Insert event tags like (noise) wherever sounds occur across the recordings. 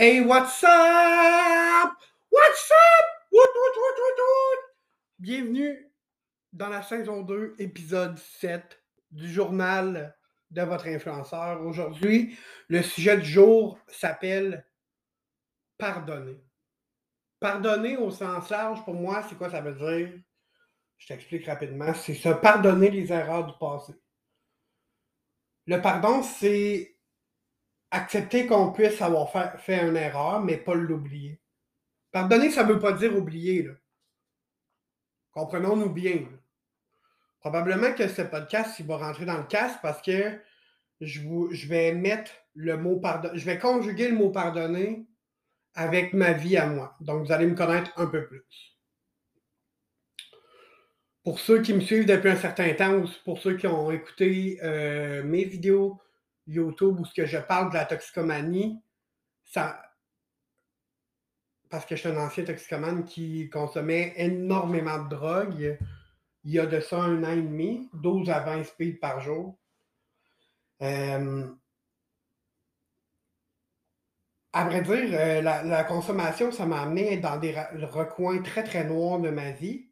Hey, what's up? What's up? What, what, what? Bienvenue dans la saison 2, épisode 7 du journal de votre influenceur. Aujourd'hui, le sujet du jour s'appelle Pardonner. Pardonner au sens large, pour moi, c'est quoi ça veut dire? Je t'explique rapidement. C'est se pardonner les erreurs du passé. Le pardon, c'est accepter qu'on puisse avoir fait, une erreur, mais pas l'oublier. Pardonner, ça ne veut pas dire oublier. Là. Comprenons-nous bien. Probablement que ce podcast, il va rentrer dans le casque parce que je, vais mettre le mot pardonner. Je vais conjuguer le mot pardonner avec ma vie à moi. Donc, vous allez me connaître un peu plus. Pour ceux qui me suivent depuis un certain temps ou pour ceux qui ont écouté euh, mes vidéos YouTube où ce que je parle de la toxicomanie, ça, parce que je suis un ancien toxicomane qui consommait énormément de drogue il y a de ça un an et demi, 12 à 20 speed par jour. Euh, à vrai dire, euh, la, consommation, ça m'a amené dans des recoins très, très noirs de ma vie.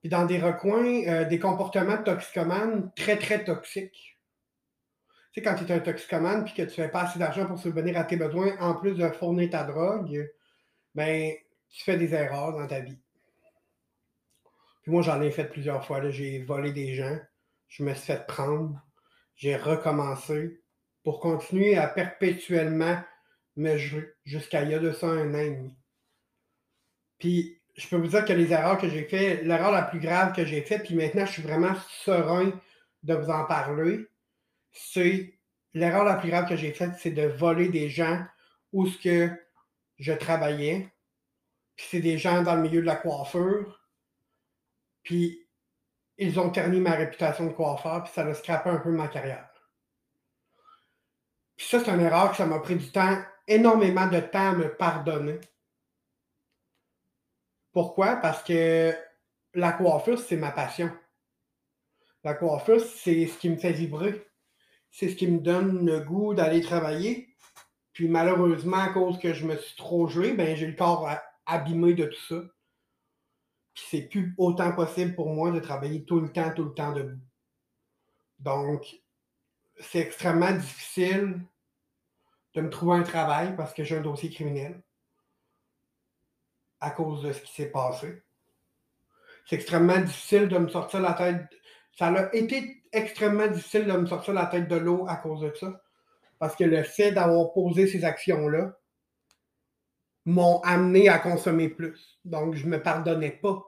Puis dans des recoins, euh, des comportements toxicomanes très, très toxiques sais, quand tu es un toxicomane puis que tu fais pas assez d'argent pour subvenir à tes besoins, en plus de fournir ta drogue, ben, tu fais des erreurs dans ta vie. Puis moi, j'en ai fait plusieurs fois. J'ai volé des gens, je me suis fait prendre, j'ai recommencé pour continuer à perpétuellement me jouer jusqu'à il y a de ça un an et demi. Puis, je peux vous dire que les erreurs que j'ai faites, l'erreur la plus grave que j'ai faite, puis maintenant, je suis vraiment serein de vous en parler, c'est l'erreur la plus grave que j'ai faite, c'est de voler des gens où ce que je travaillais. Puis c'est des gens dans le milieu de la coiffure. Puis ils ont terni ma réputation de coiffeur, puis ça a scrapé un peu ma carrière. Puis ça, c'est une erreur que ça m'a pris du temps, énormément de temps à me pardonner. Pourquoi? Parce que la coiffure, c'est ma passion. La coiffure, c'est ce qui me fait vibrer c'est ce qui me donne le goût d'aller travailler. Puis malheureusement, à cause que je me suis trop joué, ben j'ai le corps abîmé de tout ça. Puis c'est plus autant possible pour moi de travailler tout le temps, tout le temps debout. Donc, c'est extrêmement difficile de me trouver un travail parce que j'ai un dossier criminel à cause de ce qui s'est passé. C'est extrêmement difficile de me sortir la tête ça a été extrêmement difficile de me sortir la tête de l'eau à cause de ça. Parce que le fait d'avoir posé ces actions-là m'ont amené à consommer plus. Donc, je ne me pardonnais pas.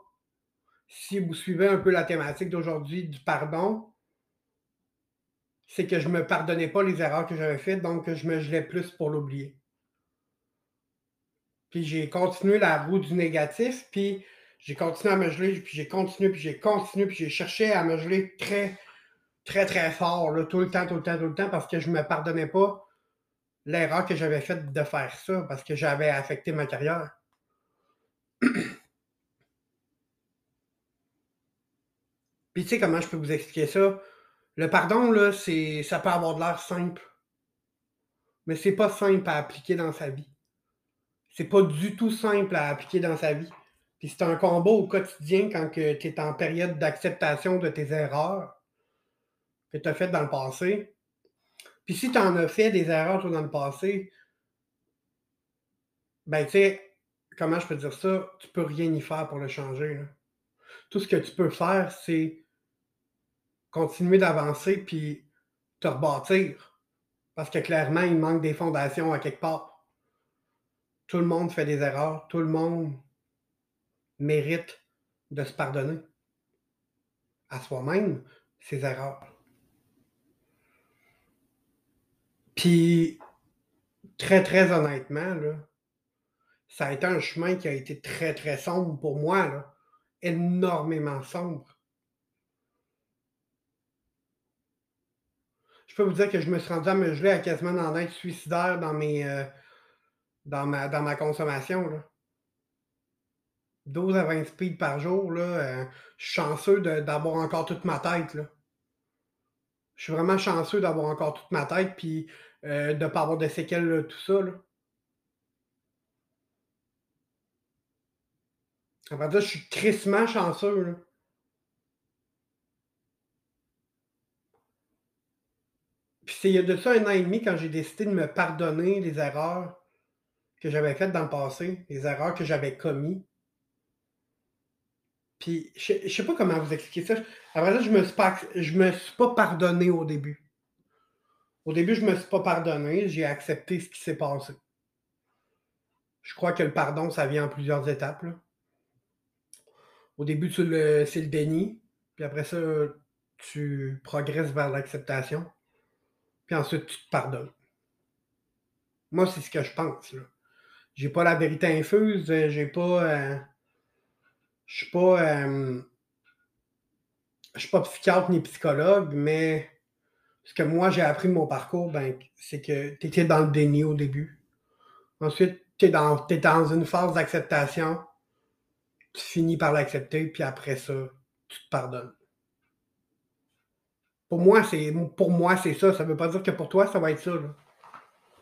Si vous suivez un peu la thématique d'aujourd'hui du pardon, c'est que je ne me pardonnais pas les erreurs que j'avais faites, donc je me gelais plus pour l'oublier. Puis j'ai continué la roue du négatif, puis j'ai continué à me geler, puis j'ai continué, puis j'ai continué, puis j'ai cherché à me geler très, très, très fort, là, tout le temps, tout le temps, tout le temps, parce que je ne me pardonnais pas l'erreur que j'avais faite de faire ça, parce que j'avais affecté ma carrière. (clears throat) Puis tu sais comment je peux vous expliquer ça? Le pardon, là, c'est. ça peut avoir de l'air simple. Mais c'est pas simple à appliquer dans sa vie. C'est pas du tout simple à appliquer dans sa vie. Puis c'est un combat au quotidien quand tu es en période d'acceptation de tes erreurs que tu as faites dans le passé. Puis si tu en as fait des erreurs dans le passé, ben tu sais, comment je peux dire ça? Tu peux rien y faire pour le changer. Tout ce que tu peux faire, c'est continuer d'avancer puis te rebâtir. Parce que clairement, il manque des fondations à quelque part. Tout le monde fait des erreurs. Tout le monde mérite de se pardonner à soi-même ses erreurs. Puis, très, très honnêtement, ça a été un chemin qui a été très, très sombre pour moi, énormément sombre. Je peux vous dire que je me suis rendu à me geler à quasiment dans l'être suicidaire dans, mes, euh, dans, ma, dans ma consommation. 12 à 20 speeds par jour, là, euh, je suis chanceux d'avoir encore toute ma tête. Là. Je suis vraiment chanceux d'avoir encore toute ma tête, puis euh, de ne pas avoir de séquelles, tout ça. Là. Après ça, je suis tristement chanceux. Puis c'est il y a de ça un an et demi quand j'ai décidé de me pardonner les erreurs que j'avais faites dans le passé, les erreurs que j'avais commises. Puis je ne sais pas comment vous expliquer ça. Après ça, je me suis pas, je me suis pas pardonné au début. Au début, je me suis pas pardonné, j'ai accepté ce qui s'est passé. Je crois que le pardon, ça vient en plusieurs étapes. Au début, c'est le, le déni, puis après ça, tu progresses vers l'acceptation, puis ensuite, tu te pardonnes. Moi, c'est ce que je pense. Là. J'ai pas la vérité infuse, j'ai pas. Euh, je suis pas. Euh, je suis pas psychiatre ni psychologue, mais ce que moi j'ai appris de mon parcours, ben, c'est que tu étais dans le déni au début. Ensuite, tu es dans, dans une phase d'acceptation. Tu finis par l'accepter, puis après ça, tu te pardonnes. Pour moi, c'est pour moi, c'est ça. Ça veut pas dire que pour toi, ça va être ça.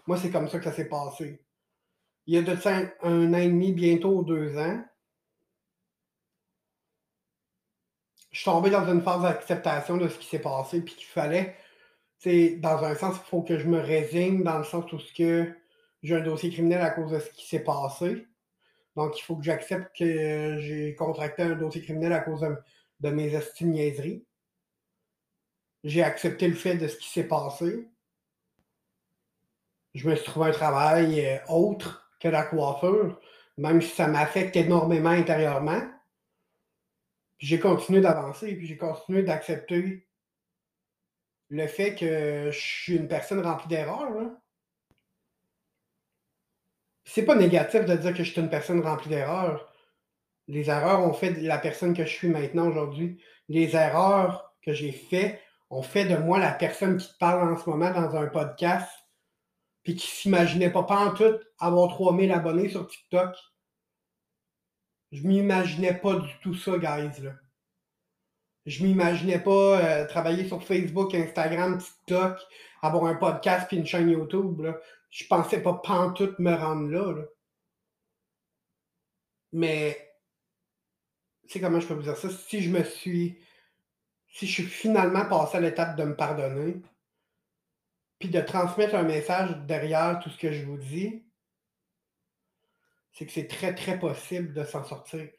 Moi, c'est comme ça que ça s'est passé. Il y a de ça un an et demi, bientôt deux ans, je suis tombé dans une phase d'acceptation de ce qui s'est passé, puis qu'il fallait, dans un sens, il faut que je me résigne, dans le sens où que j'ai un dossier criminel à cause de ce qui s'est passé. Donc, il faut que j'accepte que j'ai contracté un dossier criminel à cause de, mes estimes. J'ai accepté le fait de ce qui s'est passé. Je me suis trouvé un travail euh, autre que la coiffure, même si ça m'affecte énormément intérieurement. Puis j'ai continué d'avancer, puis j'ai continué d'accepter le fait que je suis une personne remplie d'erreurs. C'est pas négatif de dire que je suis une personne remplie d'erreurs. Les erreurs ont fait de la personne que je suis maintenant aujourd'hui. Les erreurs que j'ai faites ont fait de moi la personne qui te parle en ce moment dans un podcast, puis qui s'imaginait pas, pas en tout avoir 3000 abonnés sur TikTok. Je m'imaginais pas du tout ça, guys. Là. Je m'imaginais pas euh, travailler sur Facebook, Instagram, TikTok, avoir un podcast puis une chaîne YouTube. Là. Je pensais pas pantoute me rendre là. là. Mais, tu sais comment je peux vous dire ça? Si je me suis. Si je suis finalement passé à l'étape de me pardonner, puis de transmettre un message derrière tout ce que je vous dis, c'est que c'est très, très possible de s'en sortir.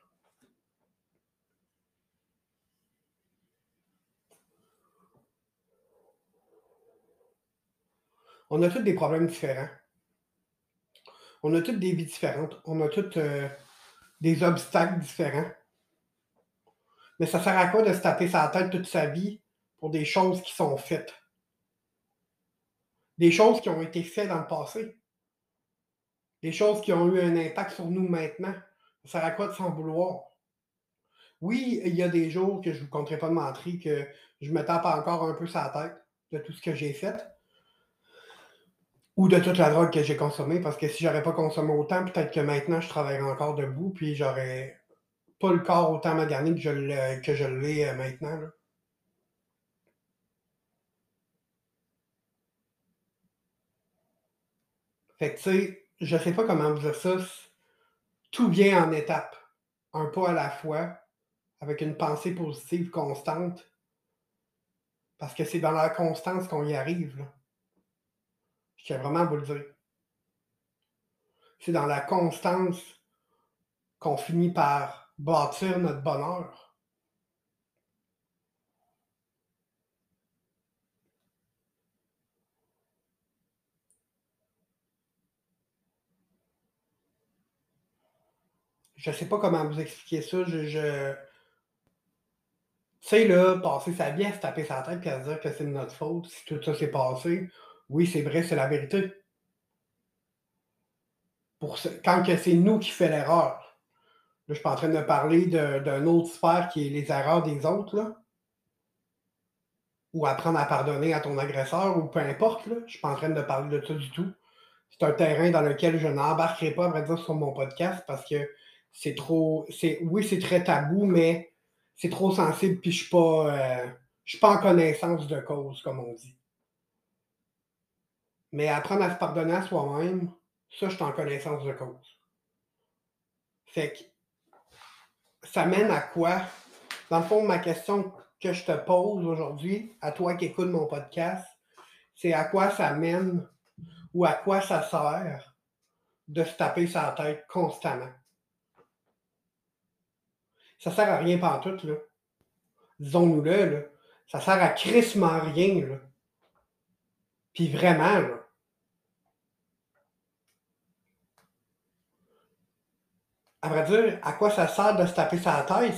On a tous des problèmes différents. On a toutes des vies différentes. On a tous euh, des obstacles différents. Mais ça sert à quoi de se taper sa tête toute sa vie pour des choses qui sont faites? Des choses qui ont été faites dans le passé des choses qui ont eu un impact sur nous maintenant. Ça sert à quoi de s'en vouloir? Oui, il y a des jours que je ne vous compterai pas de mentir, que je me tape encore un peu sa tête de tout ce que j'ai fait. Ou de toute la drogue que j'ai consommée, parce que si j'aurais pas consommé autant, peut-être que maintenant je travaillerais encore debout, puis j'aurais pas le corps autant magané que je, l'ai euh, maintenant. Fait que tu sais, je sais pas comment vous dire ça. Tout vient en étapes, un pas à la fois, avec une pensée positive constante. Parce que c'est dans la constance qu'on y arrive. Là. Je tiens vraiment à vous le dire. C'est dans la constance qu'on finit par bâtir notre bonheur. Je sais pas comment vous expliquer ça. Tu sais, là, passer sa vie à se taper sa tête et à se dire que c'est de notre faute si tout ça s'est passé. Oui, c'est vrai, c'est la vérité. Pour Quand que c'est nous qui fait l'erreur. Là, je suis pas en train de parler d'un autre sphère qui est les erreurs des autres, là. Ou apprendre à pardonner à ton agresseur, ou peu importe, là. Je suis pas en train de parler de ça du tout. C'est un terrain dans lequel je n'embarquerai pas, à vrai dire, sur mon podcast parce que c'est trop. C'est, oui, c'est très tabou, mais c'est trop sensible, puis je suis. Euh, je suis pas en connaissance de cause, comme on dit. Mais apprendre à se pardonner à soi-même, ça, je suis en connaissance de cause. Fait que ça mène à quoi? Dans le fond, ma question que je te pose aujourd'hui, à toi qui écoutes mon podcast, c'est à quoi ça mène ou à quoi ça sert de se taper sa tête constamment? Ça sert à rien tout, là. Disons-nous-le, là. Ça sert à crissement rien, là. Puis vraiment, là. À vrai dire, à quoi ça sert de se taper sa tête?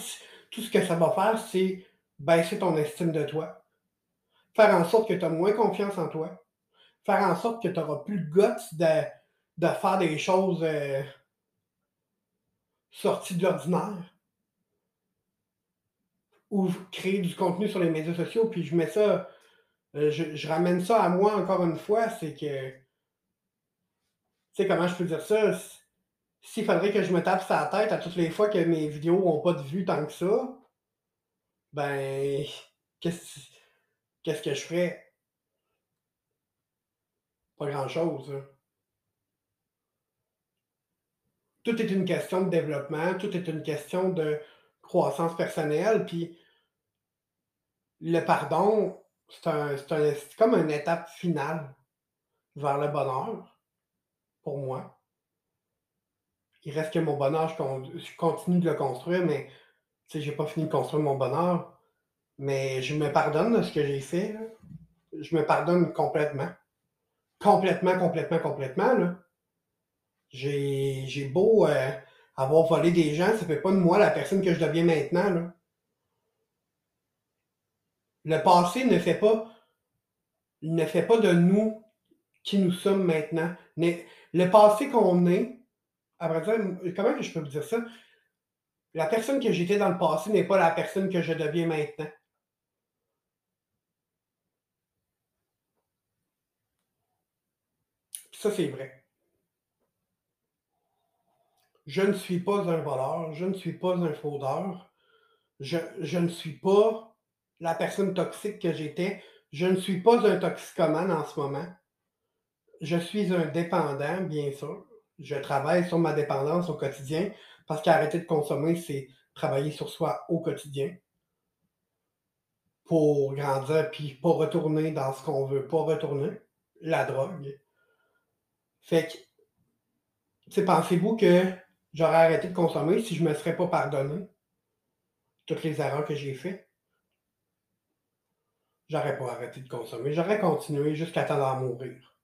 Tout ce que ça va faire, c'est baisser ton estime de toi? Faire en sorte que tu as moins confiance en toi. Faire en sorte que tu n'auras plus le guts de, de faire des choses euh, sorties de l'ordinaire ou créer du contenu sur les médias sociaux, puis je mets ça, euh, je, ramène ça à moi encore une fois, c'est que, tu sais, comment je peux dire ça? S'il faudrait que je me tape sa tête à toutes les fois que mes vidéos n'ont pas de vue tant que ça, ben, qu'est-ce qu'est-ce que je ferais? Pas grand-chose. Hein. Tout est une question de développement, tout est une question de croissance personnelle, puis le pardon, c'est comme une étape finale vers le bonheur, pour moi. Il reste que mon bonheur, je, continue de le construire, mais je n'ai pas fini de construire mon bonheur. Mais je me pardonne de ce que j'ai fait. Je me pardonne complètement. Complètement, complètement, complètement. J'ai beau euh, avoir volé des gens, ça ne fait pas de moi la personne que je deviens maintenant. Le passé ne fait pas ne fait pas de nous qui nous sommes maintenant. Mais le passé qu'on est, à vrai dire, comment je peux vous dire ça? La personne que j'étais dans le passé n'est pas la personne que je deviens maintenant. Ça, c'est vrai. Je ne suis pas un voleur, je ne suis pas un fraudeur, je, je ne suis pas la personne toxique que j'étais. Je ne suis pas un toxicomane en ce moment. Je suis un dépendant, bien sûr. Je travaille sur ma dépendance au quotidien parce qu'arrêter de consommer, c'est travailler sur soi au quotidien pour grandir puis pas retourner dans ce qu'on veut pas retourner, la drogue. Fait que, pensez-vous que j'aurais arrêté de consommer si je me serais pas pardonné toutes les erreurs que j'ai faites? J'aurais pas arrêté de consommer. J'aurais continué jusqu'à temps d'en mourir.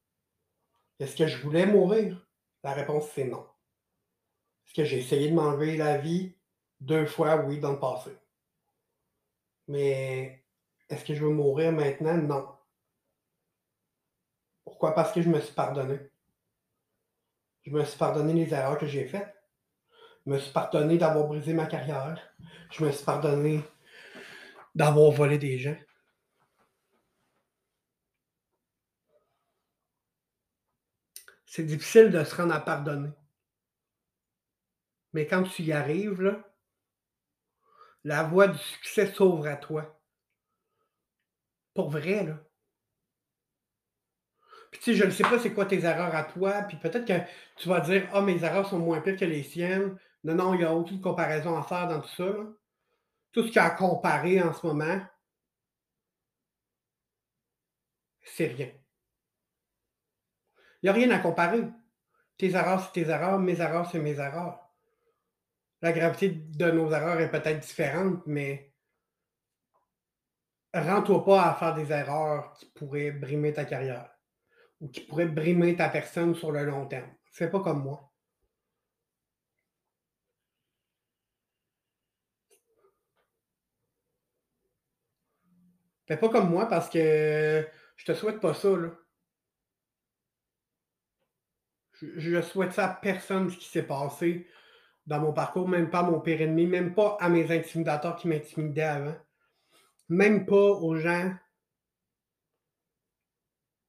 Est-ce que je voulais mourir? La réponse, c'est non. Est-ce que j'ai essayé de m'enlever la vie? Deux fois, oui, dans le passé. Mais est-ce que je veux mourir maintenant? Non. Pourquoi? Parce que je me suis pardonné. Je me suis pardonné les erreurs que j'ai faites. Je me suis pardonné d'avoir brisé ma carrière. Je me suis pardonné d'avoir volé des gens. C'est difficile de se rendre à pardonner. Mais quand tu y arrives, la voie du succès s'ouvre à toi. Pour vrai, là. Puis tu sais, je ne sais pas c'est quoi tes erreurs à toi, puis peut-être que tu vas dire Ah, mes erreurs sont moins pires que les siennes. Non, non, il n'y a aucune comparaison à faire dans tout ça. Tout ce qu'il y a à comparer en ce moment, c'est rien. Il n'y a rien à comparer. Tes erreurs, c'est tes erreurs, mes erreurs, c'est mes erreurs. La gravité de nos erreurs est peut-être différente, mais rends-toi pas à faire des erreurs qui pourraient brimer ta carrière ou qui pourraient brimer ta personne sur le long terme. Fais pas comme moi. Fais pas comme moi parce que je te souhaite pas ça. Je, souhaite ça à personne ce qui s'est passé dans mon parcours, même pas à mon pire ennemi, même pas à mes intimidateurs qui m'intimidaient avant, même pas aux gens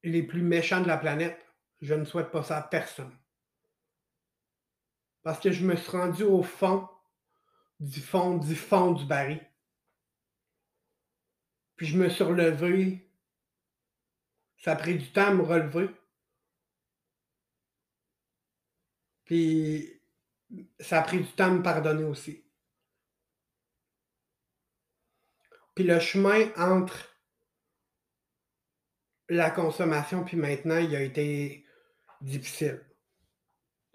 les plus méchants de la planète. Je ne souhaite pas ça à personne. Parce que je me suis rendu au fond du fond du fond du baril. Puis je me suis relevé. Ça a pris du temps à me relever. Puis ça a pris du temps de me pardonner aussi. Puis le chemin entre la consommation puis maintenant, il a été difficile.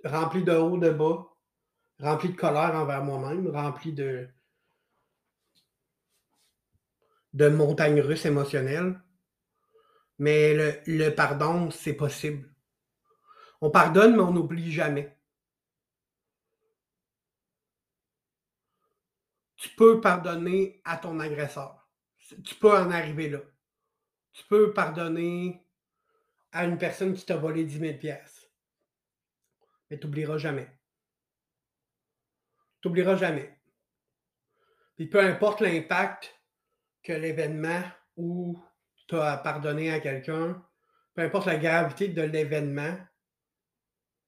Rempli de haut, de bas, rempli de colère envers moi-même, rempli de, de montagnes russes émotionnelles. Mais le pardon, c'est possible. On pardonne, mais on n'oublie jamais. Tu peux pardonner à ton agresseur. Tu peux en arriver là. Tu peux pardonner à une personne qui t'a volé 10 000 pièces. Mais tu n'oublieras jamais. Tu n'oublieras jamais. Puis peu importe l'impact que l'événement où tu as pardonné à quelqu'un, peu importe la gravité de l'événement,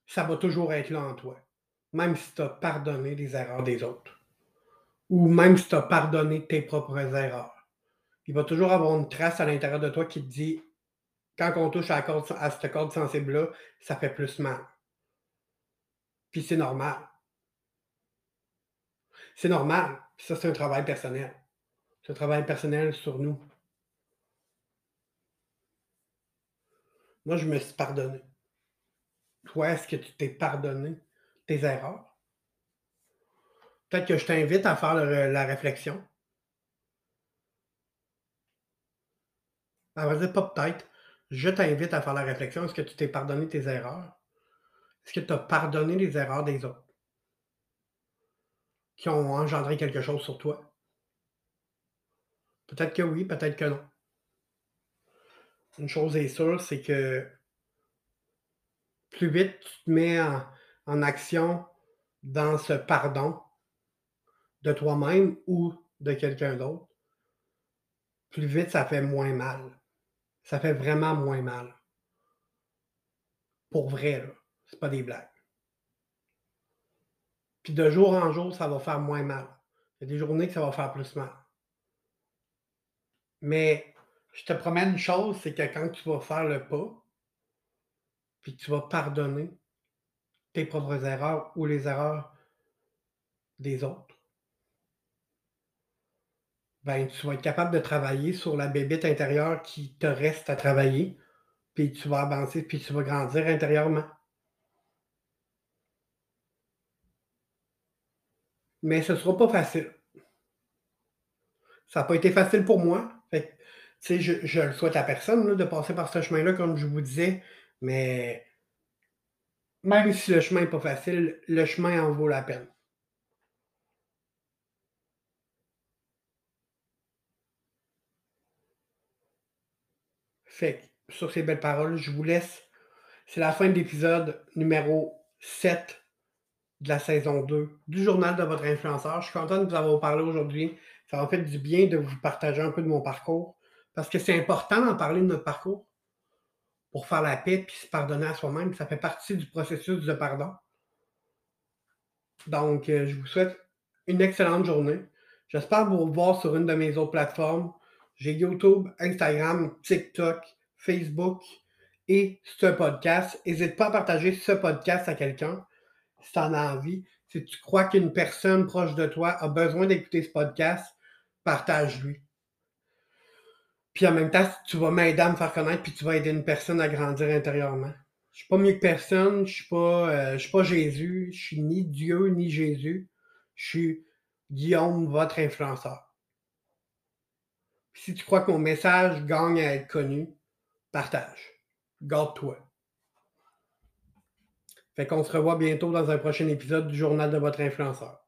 ça va toujours être là en toi. Même si tu as pardonné les erreurs des autres. Ou même si tu as pardonné tes propres erreurs il va toujours avoir une trace à l'intérieur de toi qui te dit quand on touche à, cette corde sensible-là, ça fait plus mal. Puis c'est normal. C'est normal. ça, c'est un travail personnel. C'est un travail personnel sur nous. Moi, je me suis pardonné. Toi, est-ce que tu t'es pardonné tes erreurs? Peut-être que je t'invite à faire la réflexion. À vrai dire, pas peut-être. Je t'invite à faire la réflexion. Est-ce que tu t'es pardonné tes erreurs? Est-ce que tu as pardonné les erreurs des autres? Qui ont engendré quelque chose sur toi? Peut-être que oui, peut-être que non. Une chose est sûre, c'est que plus vite tu te mets en, en action dans ce pardon de toi-même ou de quelqu'un d'autre, plus vite ça fait moins mal ça fait vraiment moins mal. Pour vrai, là. C'est pas des blagues. Puis de jour en jour, ça va faire moins mal. Il y a des journées que ça va faire plus mal. Mais je te promets une chose, c'est que quand tu vas faire le pas, puis tu vas pardonner tes propres erreurs ou les erreurs des autres, ben, tu vas être capable de travailler sur la bébite intérieure qui te reste à travailler, puis tu vas avancer, puis tu vas grandir intérieurement. Mais ce ne sera pas facile. Ça n'a pas été facile pour moi. je, je le souhaite à personne de passer par ce chemin-là, comme je vous disais, mais même si le chemin n'est pas facile, le chemin en vaut la peine. Fait sur ces belles paroles, je vous laisse. C'est la fin de l'épisode numéro 7 de la saison 2 du journal de votre influenceur. Je suis content de vous avoir parlé aujourd'hui. Ça m'a fait du bien de vous partager un peu de mon parcours parce que c'est important d'en parler de notre parcours pour faire la paix puis se pardonner à soi-même. Ça fait partie du processus de pardon. Donc, euh, je vous souhaite une excellente journée. J'espère vous revoir sur une de mes autres plateformes. J'ai YouTube, Instagram, TikTok, Facebook et ce podcast. N'hésite pas à partager ce podcast à quelqu'un si tu en as envie. Si tu crois qu'une personne proche de toi a besoin d'écouter ce podcast, partage-lui. Puis en même temps, tu vas m'aider à me faire connaître, puis tu vas aider une personne à grandir intérieurement. Je suis pas mieux que personne, je suis euh, suis pas Jésus, je suis ni Dieu ni Jésus, je suis Guillaume, votre influenceur si tu crois que mon message gagne à être connu, partage. Garde-toi. Fait qu'on se revoit bientôt dans un prochain épisode du Journal de votre influenceur.